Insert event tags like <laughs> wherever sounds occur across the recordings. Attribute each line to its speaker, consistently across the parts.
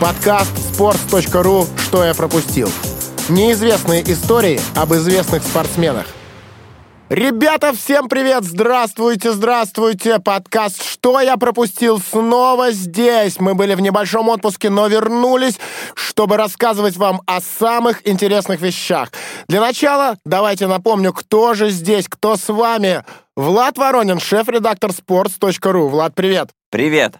Speaker 1: Подкаст sports.ru «Что я пропустил». Неизвестные истории об известных спортсменах. Ребята, всем привет! Здравствуйте, здравствуйте! Подкаст «Что я пропустил?» снова здесь. Мы были в небольшом отпуске, но вернулись, чтобы рассказывать вам о самых интересных вещах. Для начала давайте напомню, кто же здесь, кто с вами. Влад Воронин, шеф-редактор sports.ru. Влад, привет!
Speaker 2: Привет!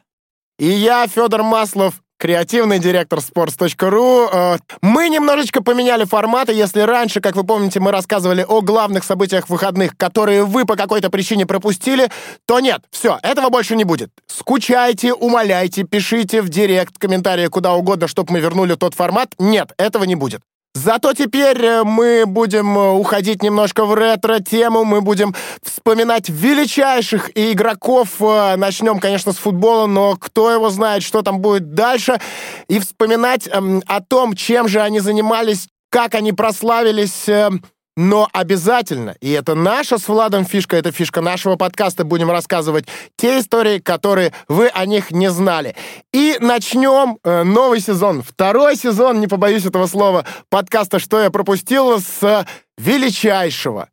Speaker 1: И я, Федор Маслов, креативный директор sports.ru. Э, мы немножечко поменяли форматы. Если раньше, как вы помните, мы рассказывали о главных событиях выходных, которые вы по какой-то причине пропустили, то нет, все, этого больше не будет. Скучайте, умоляйте, пишите в директ, комментарии куда угодно, чтобы мы вернули тот формат. Нет, этого не будет. Зато теперь э, мы будем э, уходить немножко в ретро-тему, мы будем вспоминать величайших игроков. Э, Начнем, конечно, с футбола, но кто его знает, что там будет дальше. И вспоминать эм, о том, чем же они занимались, как они прославились эм, но обязательно, и это наша с Владом фишка, это фишка нашего подкаста, будем рассказывать те истории, которые вы о них не знали. И начнем э, новый сезон, второй сезон, не побоюсь этого слова, подкаста «Что я пропустил» с величайшего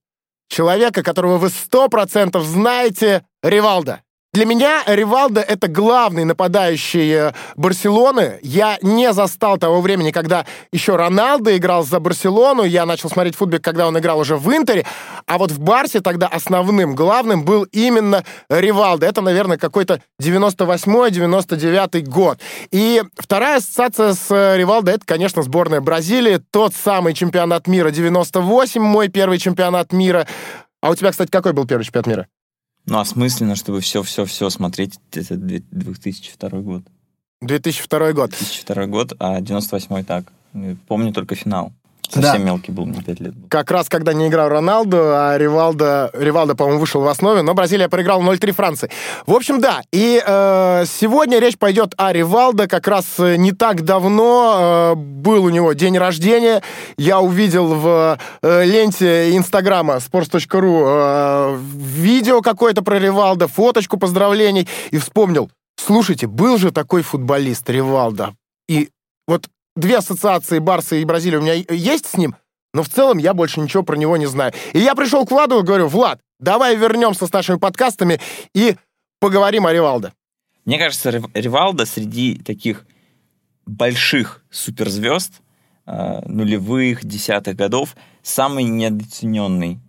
Speaker 1: человека, которого вы сто процентов знаете, Ривалда. Для меня Ривалдо — это главный нападающий э, Барселоны. Я не застал того времени, когда еще Роналдо играл за Барселону. Я начал смотреть футбол, когда он играл уже в Интере. А вот в Барсе тогда основным, главным был именно Ривалдо. Это, наверное, какой-то 98-99 год. И вторая ассоциация с э, Ривалдо — это, конечно, сборная Бразилии. Тот самый чемпионат мира 98, мой первый чемпионат мира. А у тебя, кстати, какой был первый чемпионат мира?
Speaker 2: Ну, осмысленно, чтобы все-все-все смотреть, это 2002 год.
Speaker 1: 2002 год.
Speaker 2: 2002 год, а 98 так. Помню только финал. Совсем да. мелкий был, мне 5 лет был.
Speaker 1: Как раз, когда не играл Роналду, а Ривалдо, Ривалдо, по-моему, вышел в основе, но Бразилия проиграла 0-3 Франции. В общем, да, и э, сегодня речь пойдет о Ривалдо. Как раз э, не так давно э, был у него день рождения. Я увидел в э, ленте Инстаграма sports.ru э, видео какое-то про Ривалдо, фоточку поздравлений, и вспомнил, слушайте, был же такой футболист Ривалдо. И вот две ассоциации Барса и Бразилии у меня есть с ним, но в целом я больше ничего про него не знаю. И я пришел к Владу и говорю, Влад, давай вернемся с нашими подкастами и поговорим о Ривалдо.
Speaker 2: Мне кажется, Ривалдо среди таких больших суперзвезд э, нулевых, десятых годов самый недооцененный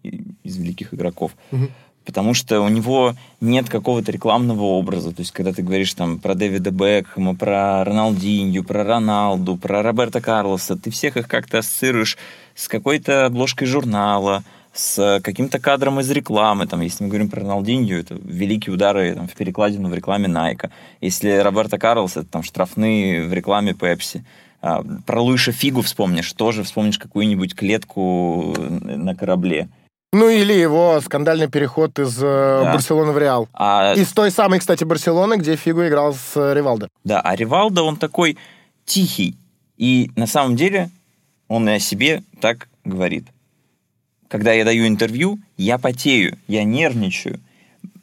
Speaker 2: из великих игроков. Угу потому что у него нет какого-то рекламного образа. То есть, когда ты говоришь там про Дэвида Бекхэма, про Роналдинью, про Роналду, про Роберта Карлоса, ты всех их как-то ассоциируешь с какой-то обложкой журнала, с каким-то кадром из рекламы. Там, если мы говорим про Роналдинью, это великие удары там, в перекладину в рекламе Найка. Если Роберта Карлос, это там штрафные в рекламе Пепси. А, про Луиша Фигу вспомнишь, тоже вспомнишь какую-нибудь клетку на корабле.
Speaker 1: Ну или его скандальный переход из э, да. Барселоны в Реал. А... Из той самой, кстати, Барселоны, где Фигу играл с э, Ривалдо.
Speaker 2: Да, а Ривалдо, он такой тихий. И на самом деле он и о себе так говорит. Когда я даю интервью, я потею, я нервничаю.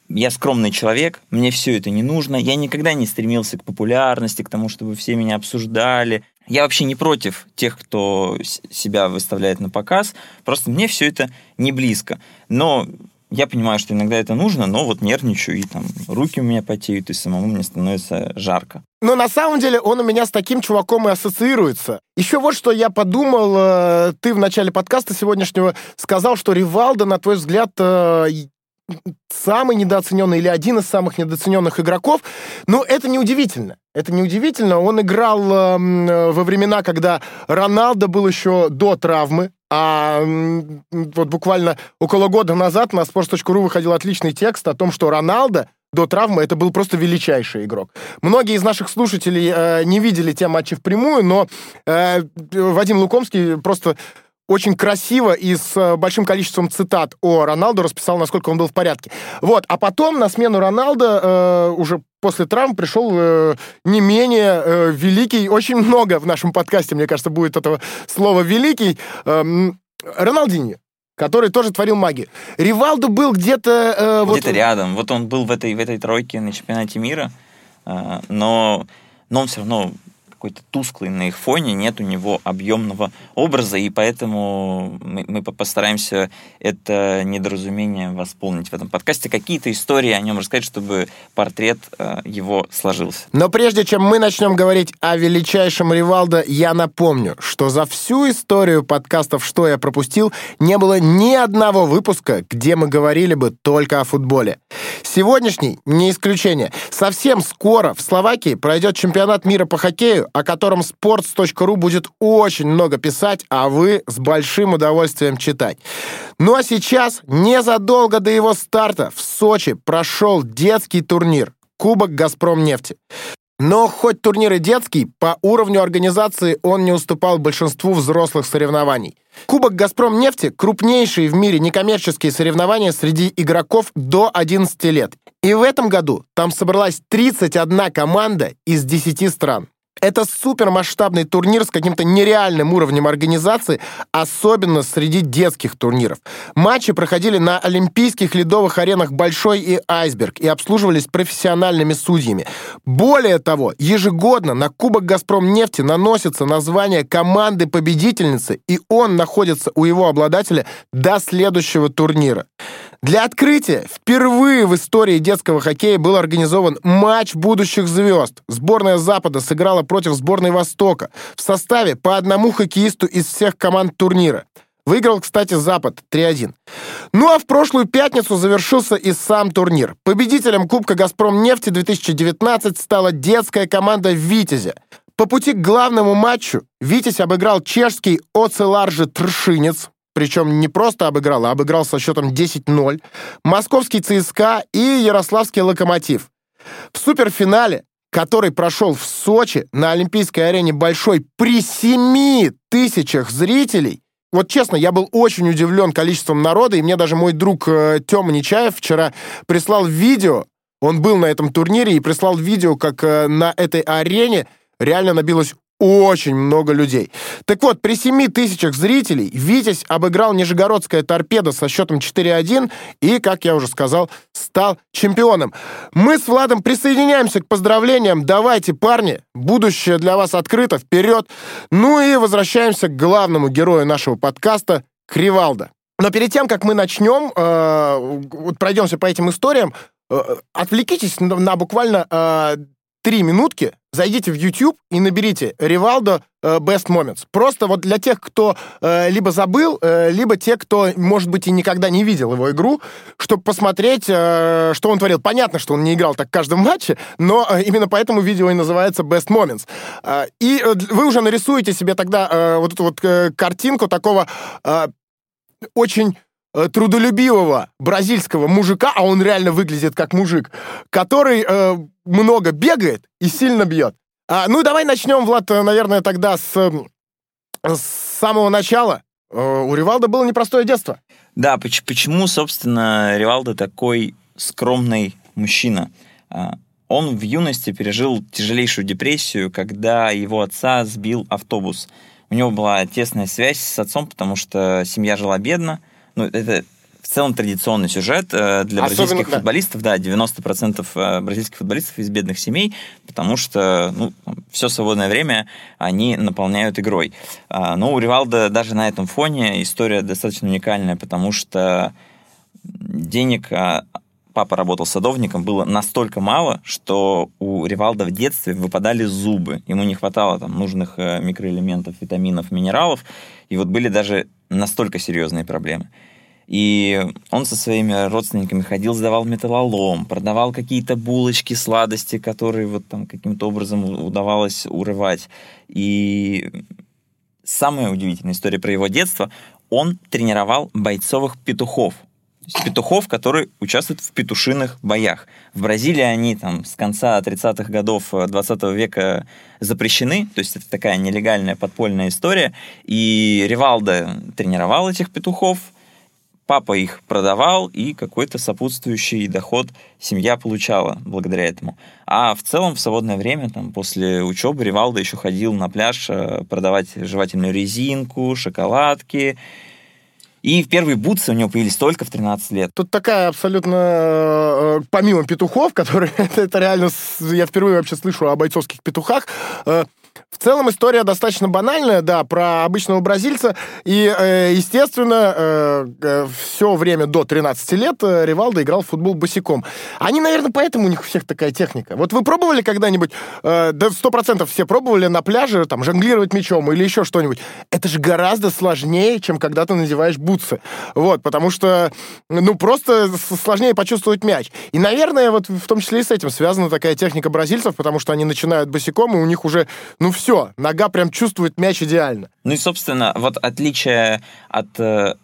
Speaker 2: Я скромный человек, мне все это не нужно. Я никогда не стремился к популярности, к тому, чтобы все меня обсуждали. Я вообще не против тех, кто себя выставляет на показ, просто мне все это не близко. Но я понимаю, что иногда это нужно, но вот нервничаю, и там руки у меня потеют, и самому мне становится жарко.
Speaker 1: Но на самом деле он у меня с таким чуваком и ассоциируется. Еще вот что я подумал, э, ты в начале подкаста сегодняшнего сказал, что Ривалдо, на твой взгляд, э, самый недооцененный или один из самых недооцененных игроков. Но это неудивительно. Это неудивительно. Он играл э, во времена, когда Роналдо был еще до травмы. А вот буквально около года назад на sports.ru выходил отличный текст о том, что Роналдо до травмы это был просто величайший игрок. Многие из наших слушателей э, не видели те матчи впрямую, но э, Вадим Лукомский просто очень красиво и с э, большим количеством цитат о Роналду расписал, насколько он был в порядке. Вот, а потом на смену Роналда э, уже после травм пришел э, не менее э, великий, очень много в нашем подкасте, мне кажется, будет этого слова великий, э, Роналдиньо который тоже творил магию. Ривалду был где-то...
Speaker 2: Э, где-то вот... рядом. Вот он был в этой, в этой тройке на чемпионате мира, э, но, но он все равно какой-то тусклый на их фоне, нет у него объемного образа, и поэтому мы, мы постараемся это недоразумение восполнить в этом подкасте. Какие-то истории о нем рассказать, чтобы портрет э, его сложился.
Speaker 1: Но прежде чем мы начнем говорить о величайшем Ривалдо, я напомню, что за всю историю подкастов «Что я пропустил» не было ни одного выпуска, где мы говорили бы только о футболе. Сегодняшний не исключение. Совсем скоро в Словакии пройдет чемпионат мира по хоккею, о котором sports.ru будет очень много писать, а вы с большим удовольствием читать. Ну а сейчас, незадолго до его старта, в Сочи прошел детский турнир Кубок «Газпром нефти». Но хоть турнир и детский, по уровню организации он не уступал большинству взрослых соревнований. Кубок «Газпром нефти» — крупнейшие в мире некоммерческие соревнования среди игроков до 11 лет. И в этом году там собралась 31 команда из 10 стран. Это супермасштабный турнир с каким-то нереальным уровнем организации, особенно среди детских турниров. Матчи проходили на олимпийских ледовых аренах «Большой» и «Айсберг» и обслуживались профессиональными судьями. Более того, ежегодно на Кубок «Газпром нефти» наносится название команды-победительницы, и он находится у его обладателя до следующего турнира. Для открытия впервые в истории детского хоккея был организован матч будущих звезд. Сборная Запада сыграла против сборной Востока в составе по одному хоккеисту из всех команд турнира. Выиграл, кстати, Запад 3-1. Ну а в прошлую пятницу завершился и сам турнир. Победителем Кубка «Газпром нефти» 2019 стала детская команда «Витязя». По пути к главному матчу «Витязь» обыграл чешский «Оцеларжи Тршинец» причем не просто обыграл, а обыграл со счетом 10-0, московский ЦСКА и ярославский «Локомотив». В суперфинале, который прошел в Сочи на Олимпийской арене Большой при 7 тысячах зрителей, вот честно, я был очень удивлен количеством народа, и мне даже мой друг э, Тёма Нечаев вчера прислал видео, он был на этом турнире и прислал видео, как э, на этой арене реально набилось очень много людей. Так вот, при 7 тысячах зрителей Витязь обыграл Нижегородская торпеда со счетом 4-1 и, как я уже сказал, стал чемпионом. Мы с Владом присоединяемся к поздравлениям. Давайте, парни, будущее для вас открыто, вперед. Ну и возвращаемся к главному герою нашего подкаста, Кривалда. Но перед тем, как мы начнем, э, вот пройдемся по этим историям, э, отвлекитесь на, буквально э, три минутки, зайдите в YouTube и наберите Ривалдо э, Best Moments. Просто вот для тех, кто э, либо забыл, э, либо те, кто, может быть, и никогда не видел его игру, чтобы посмотреть, э, что он творил. Понятно, что он не играл так в каждом матче, но э, именно поэтому видео и называется Best Moments. Э, и э, вы уже нарисуете себе тогда э, вот эту вот э, картинку такого э, очень трудолюбивого бразильского мужика, а он реально выглядит как мужик, который э, много бегает и сильно бьет. А, ну, давай начнем, Влад, э, наверное, тогда с, с самого начала. Э, у Ривалда было непростое детство.
Speaker 2: Да, почему, собственно, Ривалда такой скромный мужчина? А, он в юности пережил тяжелейшую депрессию, когда его отца сбил автобус. У него была тесная связь с отцом, потому что семья жила бедно, ну, это в целом традиционный сюжет э, для Особенно, бразильских да. футболистов. Да, 90% э, бразильских футболистов из бедных семей, потому что ну, все свободное время они наполняют игрой. А, но у Ривалда даже на этом фоне история достаточно уникальная, потому что денег а, папа работал садовником, было настолько мало, что у Ривалда в детстве выпадали зубы. Ему не хватало там нужных э, микроэлементов, витаминов, минералов. И вот были даже настолько серьезные проблемы. И он со своими родственниками ходил, сдавал металлолом, продавал какие-то булочки, сладости, которые вот там каким-то образом удавалось урывать. И самая удивительная история про его детство, он тренировал бойцовых петухов. Петухов, которые участвуют в петушиных боях. В Бразилии они там с конца 30-х годов 20 века запрещены, то есть это такая нелегальная подпольная история. И Ривалдо тренировал этих петухов, папа их продавал, и какой-то сопутствующий доход семья получала благодаря этому. А в целом в свободное время, там, после учебы, Ривалдо еще ходил на пляж э, продавать жевательную резинку, шоколадки, и в первые бутсы у него появились только в 13 лет.
Speaker 1: Тут такая абсолютно, э, помимо петухов, которые, <laughs> это, это реально, я впервые вообще слышу о бойцовских петухах, э, В целом история достаточно банальная, да, про обычного бразильца. И, э, естественно, э, э, все время до 13 лет э, Ривалдо играл в футбол босиком. Они, наверное, поэтому у них у всех такая техника. Вот вы пробовали когда-нибудь, э, да сто процентов все пробовали на пляже там жонглировать мячом или еще что-нибудь. Это же гораздо сложнее, чем когда ты надеваешь бутсы. Вот, потому что, ну, просто сложнее почувствовать мяч. И, наверное, вот в том числе и с этим связана такая техника бразильцев, потому что они начинают босиком, и у них уже, ну, все все, нога прям чувствует мяч идеально.
Speaker 2: Ну и, собственно, вот отличие от э,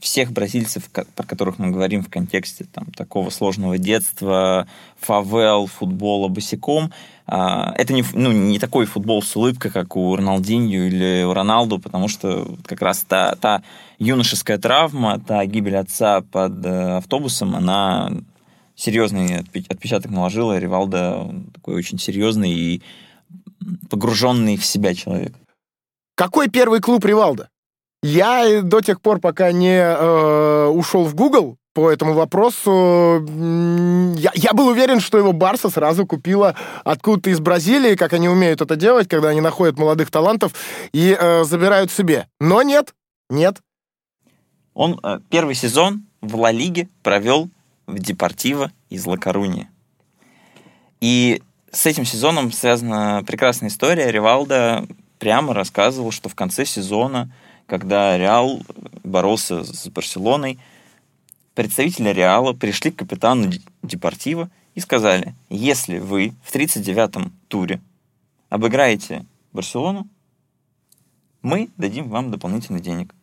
Speaker 2: всех бразильцев, про которых мы говорим в контексте там, такого сложного детства, фавел, футбола босиком, а, это не, ну, не такой футбол с улыбкой, как у Роналдинью или у Роналду, потому что как раз та, та юношеская травма, та гибель отца под э, автобусом, она серьезный отпечаток наложила. Ривалдо такой очень серьезный и погруженный в себя человек.
Speaker 1: Какой первый клуб Ривалда? Я до тех пор, пока не э, ушел в Google по этому вопросу, я, я был уверен, что его Барса сразу купила откуда-то из Бразилии, как они умеют это делать, когда они находят молодых талантов и э, забирают себе. Но нет, нет.
Speaker 2: Он э, первый сезон в Ла Лиге провел в Депортиво из Ла Коруни. И с этим сезоном связана прекрасная история. Ривалда прямо рассказывал, что в конце сезона, когда Реал боролся с Барселоной, представители Реала пришли к капитану Депортива и сказали, если вы в 39-м туре обыграете Барселону, мы дадим вам дополнительный денег.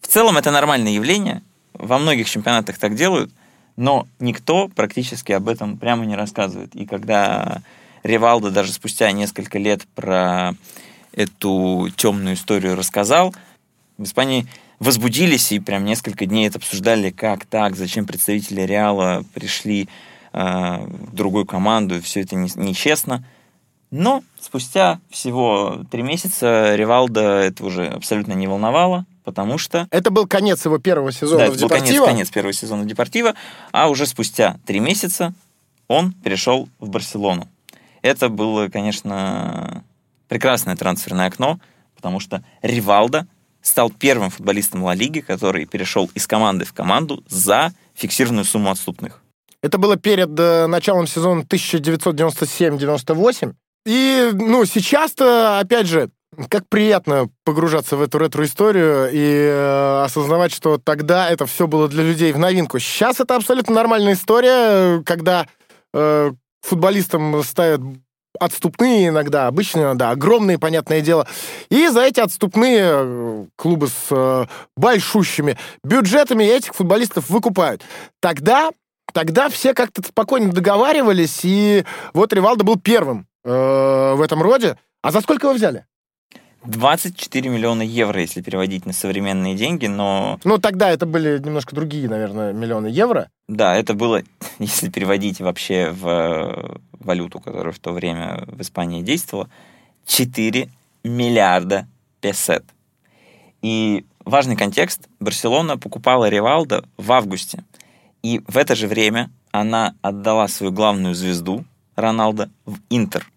Speaker 2: В целом это нормальное явление, во многих чемпионатах так делают, но никто практически об этом прямо не рассказывает. И когда Ривалдо даже спустя несколько лет про эту темную историю рассказал. В Испании возбудились и прям несколько дней это обсуждали, как так, зачем представители Реала пришли э, в другую команду, и все это нечестно. Но спустя всего три месяца Ривалдо это уже абсолютно не волновало, потому что...
Speaker 1: Это был конец его первого сезона
Speaker 2: да,
Speaker 1: в
Speaker 2: это был конец, конец первого сезона в Депортиво, а уже спустя три месяца он перешел в Барселону. Это было, конечно, прекрасное трансферное окно, потому что Ривалдо стал первым футболистом Ла Лиги, который перешел из команды в команду за фиксированную сумму отступных.
Speaker 1: Это было перед э, началом сезона 1997-98. И, ну, сейчас-то, опять же, как приятно погружаться в эту ретро-историю и э, осознавать, что тогда это все было для людей в новинку. Сейчас это абсолютно нормальная история, когда э, футболистам ставят отступные иногда, обычно иногда, огромные, понятное дело. И за эти отступные э, клубы с э, большущими бюджетами этих футболистов выкупают. Тогда, тогда все как-то спокойно договаривались, и вот Ривалдо был первым э, в этом роде. А за сколько его взяли?
Speaker 2: 24 миллиона евро, если переводить на современные деньги, но...
Speaker 1: Ну, тогда это были немножко другие, наверное, миллионы евро.
Speaker 2: Да, это было, <laughs> если переводить вообще в э, валюту, которая в то время в Испании действовала, 4 миллиарда песет. И важный контекст. Барселона покупала Ривалдо в августе. И в это же время она отдала свою главную звезду, Роналдо, в Интер.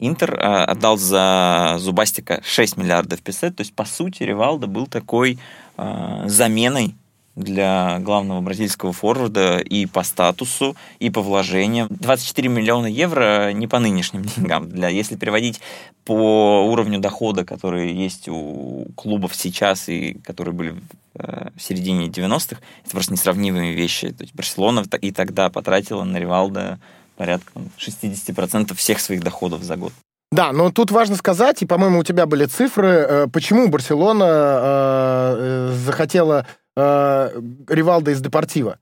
Speaker 2: Интер э, отдал за Зубастика 6 миллиардов песет, то есть, по сути, Ривалдо был такой э, заменой для главного бразильского форварда и по статусу, и по вложениям. 24 миллиона евро не по нынешним <laughs> деньгам. Для, если переводить по уровню дохода, который есть у клубов сейчас и которые были в, э, середине 90-х, это просто несравнимые вещи. То есть Барселона и тогда потратила на Ривалда порядка 60% всех своих доходов за год.
Speaker 1: Да, но тут важно сказать, и, по-моему, у тебя были цифры, э, почему Барселона э, э, захотела Ривалда из Депортива.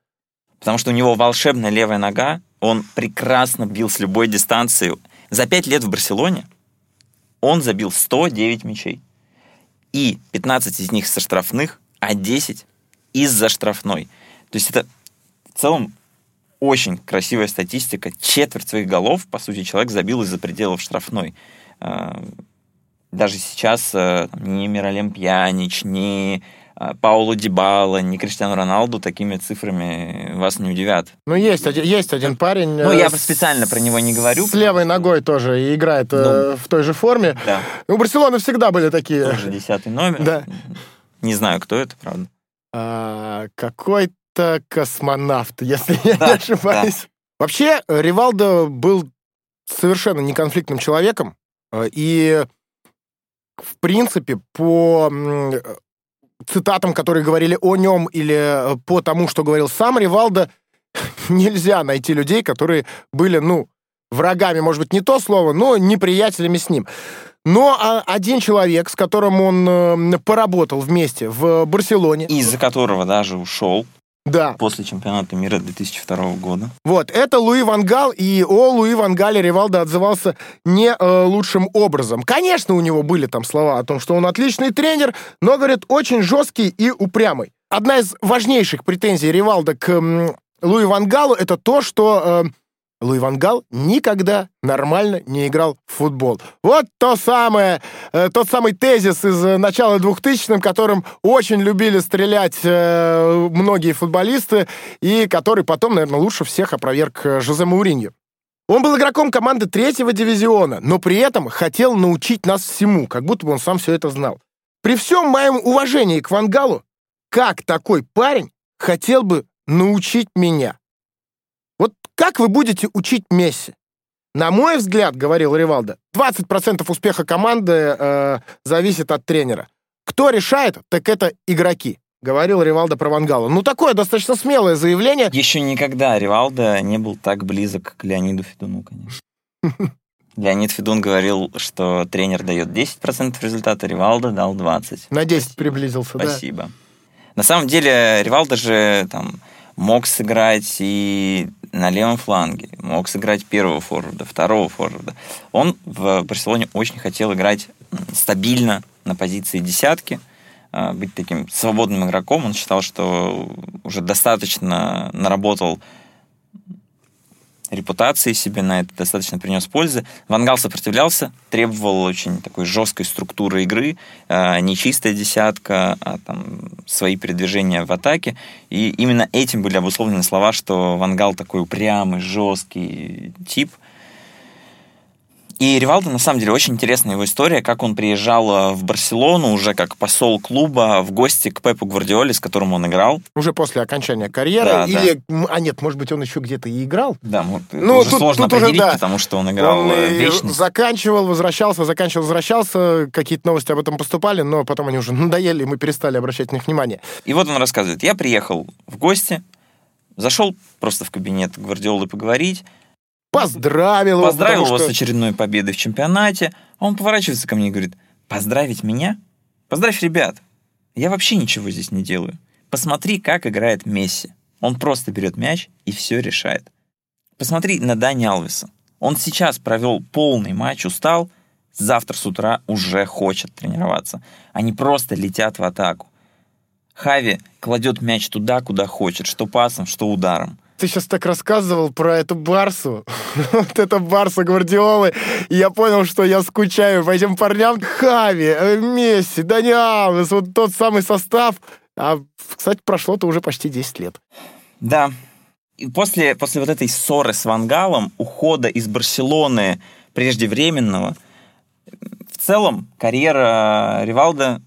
Speaker 2: Потому что у него волшебная левая нога, он прекрасно бил с любой дистанции. За пять лет в Барселоне он забил 109 мячей. И 15 из них со штрафных, а 10 из-за штрафной. То есть это в целом очень красивая статистика. Четверть своих голов, по сути, человек забил из-за пределов штрафной. А, даже сейчас а, ни Миралем Пьянич, ни а, Паулу Дибала, ни Криштиану Роналду такими цифрами вас не удивят.
Speaker 1: Ну, есть, один- есть один парень.
Speaker 2: Ну,
Speaker 1: э,
Speaker 2: я
Speaker 1: с-
Speaker 2: специально про него не говорю.
Speaker 1: С левой ногой тоже играет э, в той же форме.
Speaker 2: Да,
Speaker 1: У Барселоны всегда были такие.
Speaker 2: тоже десятый номер.
Speaker 1: Да.
Speaker 2: Не знаю, кто это, правда.
Speaker 1: А, какой-то космонавт, <laughs> если я
Speaker 2: Да,
Speaker 1: не ошибаюсь. Вообще, э, Ривалдо был совершенно неконфликтным человеком. э, И, в принципе, по э, цитатам, которые говорили о нем, или по тому, что говорил сам Ривалдо, <laughs> нельзя найти людей, которые были, ну, врагами, может быть, не то слово, но неприятелями с ним. Но а, один человек, с которым он поработал вместе в Барселоне,
Speaker 2: Из-за которого даже ушел
Speaker 1: да,
Speaker 2: после чемпионата мира 2002 года.
Speaker 1: вот, это Луи Ван Гал, и о Луи Ван Гале Ривалдо отзывался не э, лучшим образом. Конечно, у него были там слова о том, что он отличный тренер, но, говорит, очень жесткий и упрямый. Одна из важнейших претензий Ривалдо к м, Луи Ван Галу это то, что э, Луи Ван Гал никогда нормально не играл в футбол. Вот то самое, э, тот самый тезис из э, начала 2000-м, которым очень любили стрелять э, многие футболисты, и который потом, наверное, лучше всех опроверг Жозе Мауриньо. Он был игроком команды третьего дивизиона, но при этом хотел научить нас всему, как будто бы он сам все это знал. При всем моем уважении к Ван Галу, как такой парень хотел бы научить меня? Как вы будете учить Месси? На мой взгляд, говорил Ривалдо, 20% успеха команды э, зависит от тренера. Кто решает, так это игроки, говорил Ривалдо про Ван Гала. Ну, такое достаточно смелое заявление.
Speaker 2: Еще никогда Ривалдо не был так близок к Леониду Федуну, конечно. <laughs> Леонид Федун говорил, что тренер дает 10% результата, Ривалдо дал 20%.
Speaker 1: На 10 приблизился, да.
Speaker 2: Спасибо. На самом деле, Ривалдо же там мог сыграть и на левом фланге, мог сыграть первого форварда, второго форварда. Он в Барселоне очень хотел играть стабильно на позиции десятки, а, быть таким свободным игроком. Он считал, что уже достаточно наработал репутации себе на это достаточно принес пользы. Вангал сопротивлялся, требовал очень такой жесткой структуры игры, э, не чистая десятка, а там свои передвижения в атаке. И именно этим были обусловлены слова, что Вангал такой упрямый, жесткий тип. И Ривалдо, на самом деле, очень интересная его история, как он приезжал э, в Барселону уже как посол клуба в гости к Пепу Гвардиоле, с которым он играл.
Speaker 1: Уже после окончания карьеры.
Speaker 2: Да,
Speaker 1: или, м, а нет, может быть, он еще где-то и играл.
Speaker 2: Да, ну,
Speaker 1: Ну,
Speaker 2: уже
Speaker 1: тут-
Speaker 2: сложно
Speaker 1: тут уже да.
Speaker 2: потому что он играл
Speaker 1: он
Speaker 2: э,
Speaker 1: и
Speaker 2: вечность.
Speaker 1: заканчивал, возвращался, заканчивал, возвращался. Какие-то новости об этом поступали, но потом они уже <laughs> надоели, и мы перестали обращать на них внимание.
Speaker 2: И вот он рассказывает, я приехал в гости, зашел просто в кабинет Гвардиолы поговорить,
Speaker 1: Поздравил его,
Speaker 2: поздравил его с
Speaker 1: что-
Speaker 2: очередной победой в чемпионате, а он поворачивается ко мне и говорит, поздравить меня? Поздравь ребят, я вообще ничего здесь не делаю. Посмотри, как играет Месси. Он просто берет мяч и все решает. Посмотри на Дани Алвеса. Он сейчас провел полный матч, устал, завтра с утра уже хочет тренироваться. Они просто летят в атаку. Хави кладет мяч туда, куда хочет, что пасом, что ударом.
Speaker 1: Ты сейчас так рассказывал про эту Барсу, <laughs> вот это Барса Гвардиолы, и я понял, что я скучаю по этим парням. Хави, э, Месси, Дани Алвес, вот тот самый состав. А, кстати, прошло-то уже почти 10 лет.
Speaker 2: Да. И после, после вот этой ссоры с Вангалом, ухода из Барселоны преждевременного, в целом карьера Ривалда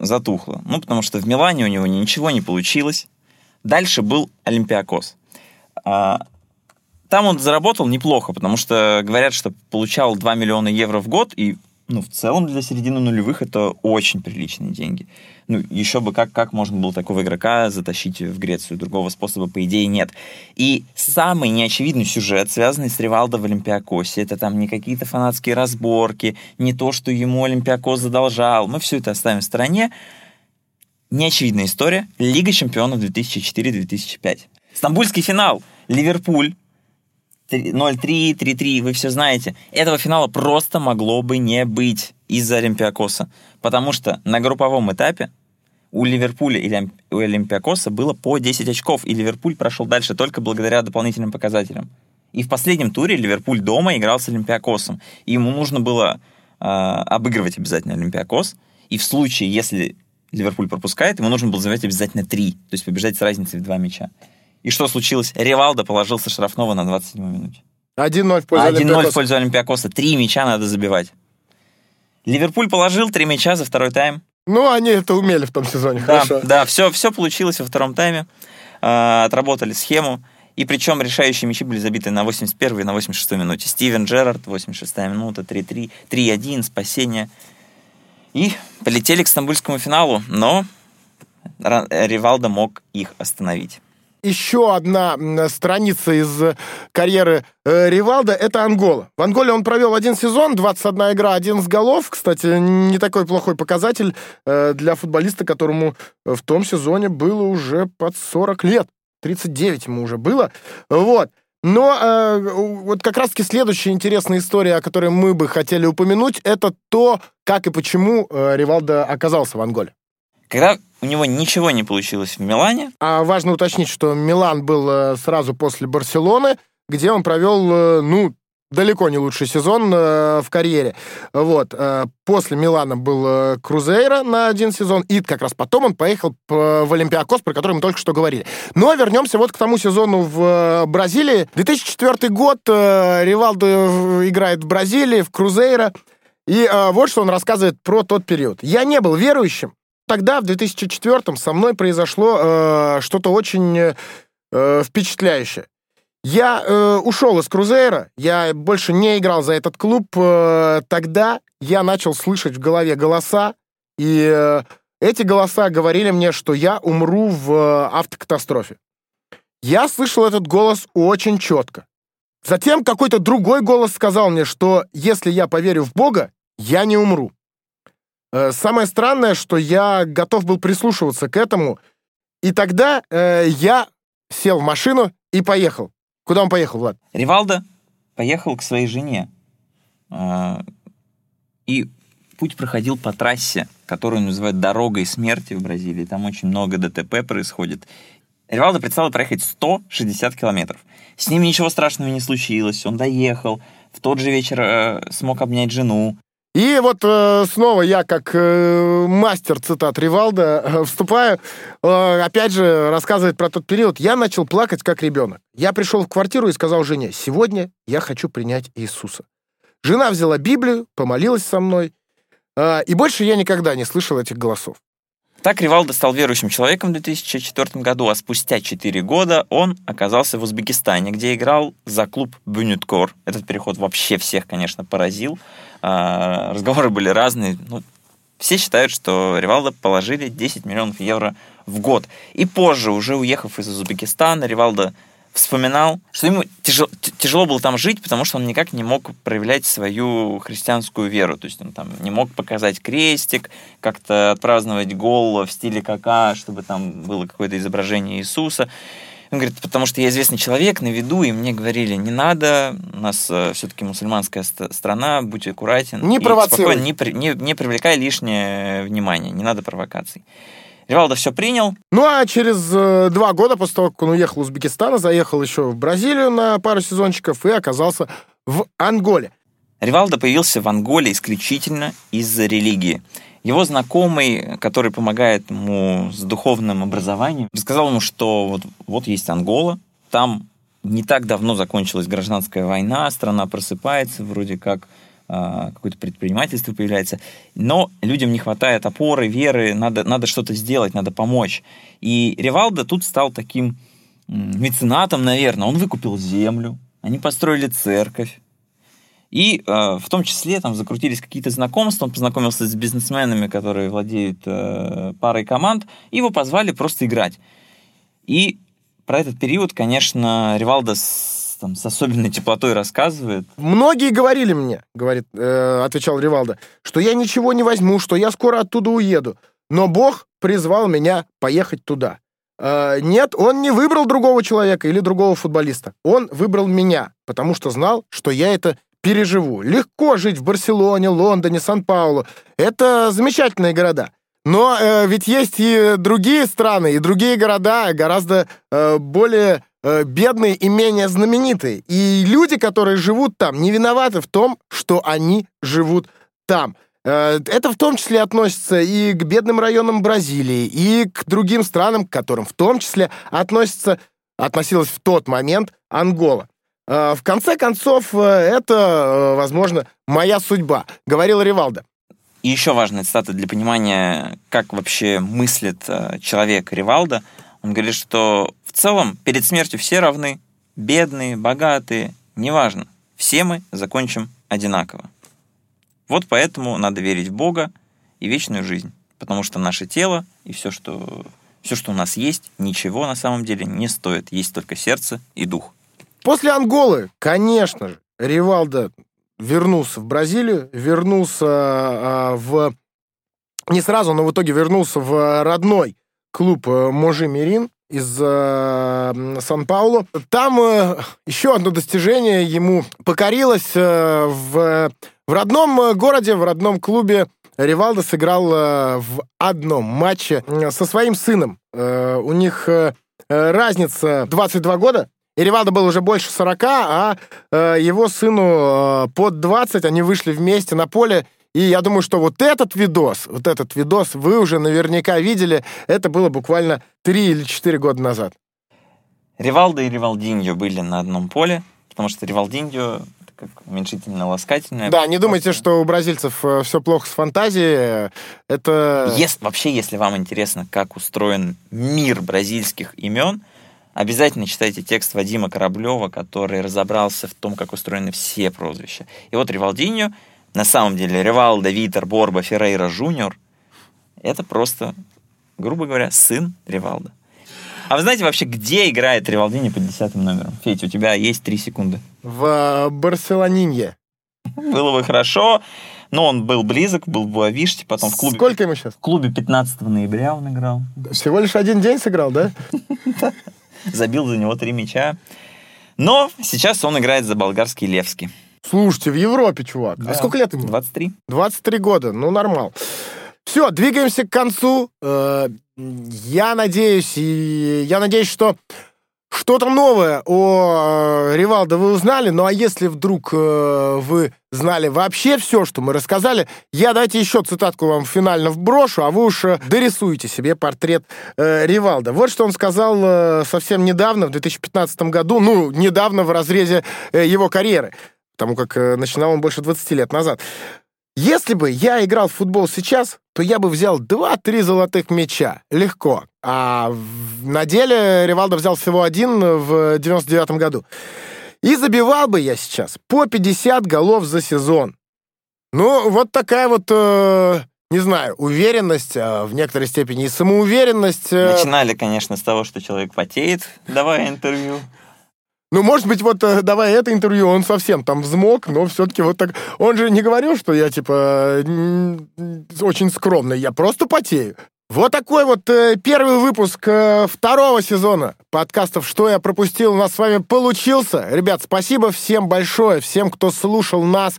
Speaker 2: затухла. Ну, потому что в Милане у него ничего не получилось. Дальше был Олимпиакос. А, Там он заработал неплохо, потому что говорят, что получал 2 миллиона евро в год, и ну, в целом для середины нулевых это очень приличные деньги. Ну, еще бы как, как можно было такого игрока затащить в Грецию? Другого способа, по идее, нет. И самый неочевидный сюжет, связанный с Ривалдо в Олимпиакосе, это там не какие-то фанатские разборки, не то, что ему Олимпиакос задолжал. Мы все это оставим в стороне. Неочевидная история. Лига чемпионов 2004-2005. Стамбульский финал. Ливерпуль 0-3, 3-3, вы все знаете. Этого финала просто могло бы не быть из-за Олимпиакоса. Потому что на групповом этапе у Ливерпуля и Олимп- у Олимпиакоса было по 10 очков, и Ливерпуль прошел дальше только благодаря дополнительным показателям. И в последнем туре Ливерпуль дома играл с Олимпиакосом. Ему нужно было э, обыгрывать обязательно Олимпиакос. И в случае, если Ливерпуль пропускает, ему нужно было забивать обязательно три, то есть побеждать с разницей в два мяча. И что случилось? Ривалдо положился штрафного на 27 минуте.
Speaker 1: 1-0 в пользу
Speaker 2: 1-0 в пользу Олимпиакоса. Три мяча надо забивать. Ливерпуль положил три мяча за второй тайм.
Speaker 1: Ну, они это умели в том сезоне,
Speaker 2: Да,
Speaker 1: хорошо.
Speaker 2: да, все, все получилось во втором тайме. А, отработали схему. И причем решающие мячи были забиты на 81 и на 86 минуте. Стивен Джерард, 86 минута, 3-3, 3-1, спасение. И полетели к стамбульскому финалу, но Ривалдо мог их остановить.
Speaker 1: Еще одна страница из э, карьеры э, Ривалда — это Ангола. В Анголе он провел один сезон, 21 игра, 11 голов. Кстати, не такой плохой показатель э, для футболиста, которому в том сезоне было уже под 40 лет. 39 ему уже было. Вот. Но э, вот как раз-таки следующая интересная история, о которой мы бы хотели упомянуть, это то, как и почему э, Ривалдо оказался в Анголе.
Speaker 2: Когда у него ничего не получилось в Милане,
Speaker 1: А важно уточнить, что Милан был э, сразу после Барселоны, где он провел, э, ну, далеко не лучший сезон э, в карьере. Вот. После Милана был э, Крузейра на один сезон, и как раз потом он поехал в Олимпиакос, про который мы только что говорили. Но вернемся вот к тому сезону в Бразилии. 2004 год, Ривалдо играет в Бразилии, в Крузейра, и вот что он рассказывает про тот период. «Я не был верующим, Тогда, в 2004-м, со мной произошло э, что-то очень э, впечатляющее. Я э, ушел из Крузейра, я больше не играл за этот клуб. Э, тогда я начал слышать в голове голоса, и э, эти голоса говорили мне, что я умру в э, автокатастрофе. Я слышал этот голос очень четко. Затем какой-то другой голос сказал мне, что если я поверю в Бога, я не умру. Э, Самое странное, что я готов был прислушиваться к этому, и тогда э, я сел в машину и поехал. Куда он поехал, Влад?
Speaker 2: Ривалдо поехал к своей жене. А, И путь проходил по трассе, которую называют дорогой смерти в Бразилии. Там очень много ДТП происходит. Ривалдо предстояло проехать 160 километров. С ним ничего страшного не случилось. Он доехал. В тот же вечер э, смог обнять жену.
Speaker 1: И вот э, снова я, как э, мастер цитат Ривалда, э, вступаю, э, опять же, рассказывает про тот период. Я начал плакать, как ребенок. Я пришел в квартиру и сказал жене, сегодня я хочу принять Иисуса. Жена взяла Библию, помолилась со мной, э, и больше я никогда не слышал этих голосов.
Speaker 2: Так Ривалдо стал верующим человеком в 2004 году, а спустя 4 года он оказался в Узбекистане, где играл за клуб Бюнюткор. Этот переход вообще всех, конечно, поразил. А, Разговоры были разные. Ну, все считают, что Ривалдо положили 10 миллионов евро в год. И позже, уже уехав из Узбекистана, Ривалдо вспоминал, что ему тяжело, тяжело было там жить, потому что он никак не мог проявлять свою христианскую веру. То есть он там не мог показать крестик, как-то отпраздновать гол в стиле кака, чтобы там было какое-то изображение Иисуса. Он говорит, потому что я известный человек на виду, и мне говорили, не надо, у нас э, все-таки мусульманская ст- страна, будь аккуратен.
Speaker 1: Не провоцируй.
Speaker 2: Не, при- не, не привлекай лишнее внимание, не надо провокаций. Ривалдо все принял,
Speaker 1: Ну а через э, два года после того, как он уехал из Узбекистана, заехал еще в Бразилию на пару сезончиков и оказался в Анголе.
Speaker 2: Ривалдо появился в Анголе исключительно из-за религии. Его знакомый, который помогает ему с духовным образованием, сказал ему, что вот, вот есть Ангола, там не так давно закончилась гражданская война, страна просыпается, вроде как какое-то предпринимательство появляется, но людям не хватает опоры, веры, надо, надо что-то сделать, надо помочь. И Ривалдо тут стал таким меценатом, наверное. Он выкупил землю, они построили церковь, и э, в том числе там закрутились какие-то знакомства, он познакомился с бизнесменами, которые владеют э, парой команд, и его позвали просто играть. И про этот период, конечно, Ривалдо там, с особенной теплотой рассказывает.
Speaker 1: Многие говорили мне, говорит, э, отвечал Ривалдо, что я ничего не возьму, что я скоро оттуда уеду. Но Бог призвал меня поехать туда. Э, нет, он не выбрал другого человека или другого футболиста. Он выбрал меня, потому что знал, что я это переживу. Легко жить в Барселоне, Лондоне, Сан-Паулу. Это замечательные города. Но э, ведь есть и другие страны, и другие города, гораздо э, более э, бедные и менее знаменитые. И люди, которые живут там, не виноваты в том, что они живут там. Э, это в том числе относится и к бедным районам Бразилии, и к другим странам, к которым в том числе относится, относилась в тот момент Ангола. Э, в конце концов, это, возможно, моя судьба, говорил Ривалдо.
Speaker 2: И еще важная цитата для понимания, как вообще мыслит человек Ривалдо. Он говорит, что в целом перед смертью все равны, бедные, богатые, неважно. Все мы закончим одинаково. Вот поэтому надо верить в Бога и вечную жизнь. Потому что наше тело и все, что, все, что у нас есть, ничего на самом деле не стоит. Есть только сердце и дух.
Speaker 1: После Анголы, конечно же, Ривалдо вернулся в Бразилию, вернулся э, в... Не сразу, но в итоге вернулся в родной клуб э, Можи Мирин из э, Сан-Паулу. Там э, еще одно достижение ему покорилось э, в в родном э, городе, в родном клубе Ривалдо сыграл э, в одном матче э, со своим сыном. У них разница 22 года, и Ривалдо был уже больше 40, а его сыну под 20, они вышли вместе на поле, и я думаю, что вот этот видос, вот этот видос вы уже наверняка видели, это было буквально 3 или 4 года назад.
Speaker 2: Ривалдо и Ривалдиньо были на одном поле, потому что Ривалдиньо как уменьшительно-ласкательное.
Speaker 1: Да, не думайте, что у бразильцев э, все плохо с фантазией. Это...
Speaker 2: Есть, вообще, если вам интересно, как устроен мир бразильских имен, обязательно читайте текст Вадима Кораблева, который разобрался в том, как устроены все прозвища. И вот Ривалдиньо, на самом деле, Ривалдо, Витер, Борба, Феррейра, Жуниор, это просто, грубо говоря, сын Ривалда. А вы знаете вообще, где играет Ривалдини под десятым номером? Федь, у тебя есть три секунды.
Speaker 1: В э, Барселонинье.
Speaker 2: Было бы хорошо, но он был близок, был в Буавиште, потом в клубе...
Speaker 1: Сколько ему сейчас?
Speaker 2: В клубе 15 ноября он играл.
Speaker 1: Всего лишь один день сыграл, да? <laughs>
Speaker 2: Забил за него три мяча. Но сейчас он играет за болгарский Левский.
Speaker 1: Слушайте, в Европе, чувак. А сколько лет ему?
Speaker 2: 23.
Speaker 1: 23 года, ну нормал. Все, двигаемся к концу. Э, я надеюсь, и я надеюсь, что что-то новое о э, Ривалдо вы узнали. Ну а если вдруг э, вы знали вообще все, что мы рассказали, я дайте еще цитатку вам финально вброшу, а вы уж дорисуете себе портрет э, Ривалда. Вот что он сказал э, совсем недавно, в 2015 году, ну, недавно в разрезе э, его карьеры, потому как э, начинал он больше 20 лет назад. Если бы я играл в футбол сейчас, то я бы взял 2-3 золотых мяча. Легко. А на деле Ривалдо взял всего один в 99 году. И забивал бы я сейчас по 50 голов за сезон. Ну, вот такая вот, э, не знаю, уверенность, э, в некоторой степени и самоуверенность.
Speaker 2: Э... Начинали, конечно, с того, что человек потеет, давая интервью.
Speaker 1: Ну, может быть, вот э, давай это интервью, он совсем там взмок, но все-таки вот так... Он же не говорил, что я, типа, очень скромный, я просто потею. Вот такой вот э, первый выпуск э, второго сезона подкастов «Что я пропустил» у нас с вами получился. Ребят, спасибо всем большое, всем, кто слушал нас.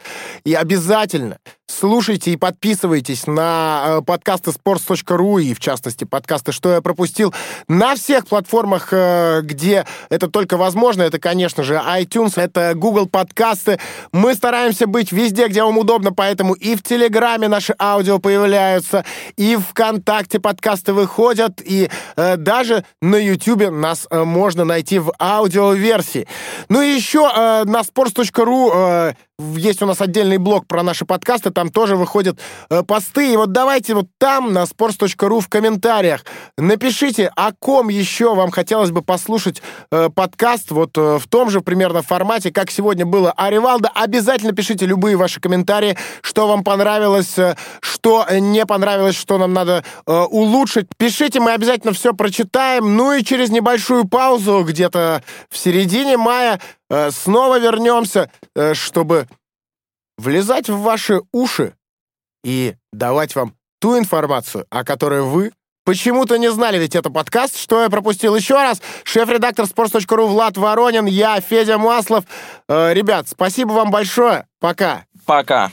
Speaker 1: И обязательно слушайте и подписывайтесь на э, подкасты sports.ru и, в частности, подкасты «Что я пропустил» на всех платформах, э, где это только возможно. Это, конечно же, iTunes, это Google подкасты. Мы стараемся быть везде, где вам удобно, поэтому и в Телеграме наши аудио появляются, и в ВКонтакте подкасты выходят, и э, даже на Ютубе нас э, можно найти в аудиоверсии. Ну и еще э, на sports.ru э, есть у нас отдельный блог про наши подкасты, там тоже выходят э, посты. И вот давайте вот там на sports.ru в комментариях напишите, о ком еще вам хотелось бы послушать э, подкаст вот э, в том же примерно формате, как сегодня было о Ривалдо. Обязательно пишите любые ваши комментарии, что вам понравилось, э, что не понравилось, что нам надо э, улучшить. Пишите, мы обязательно все прочитаем. Ну и через небольшую паузу где-то в середине мая снова вернемся, э, чтобы влезать в ваши уши и давать вам ту информацию, о которой вы почему-то не знали, ведь это подкаст, что я пропустил еще раз. Шеф-редактор sports.ru Влад Воронин, я Федя Маслов. Э, ребят, спасибо вам большое. Пока.
Speaker 2: Пока.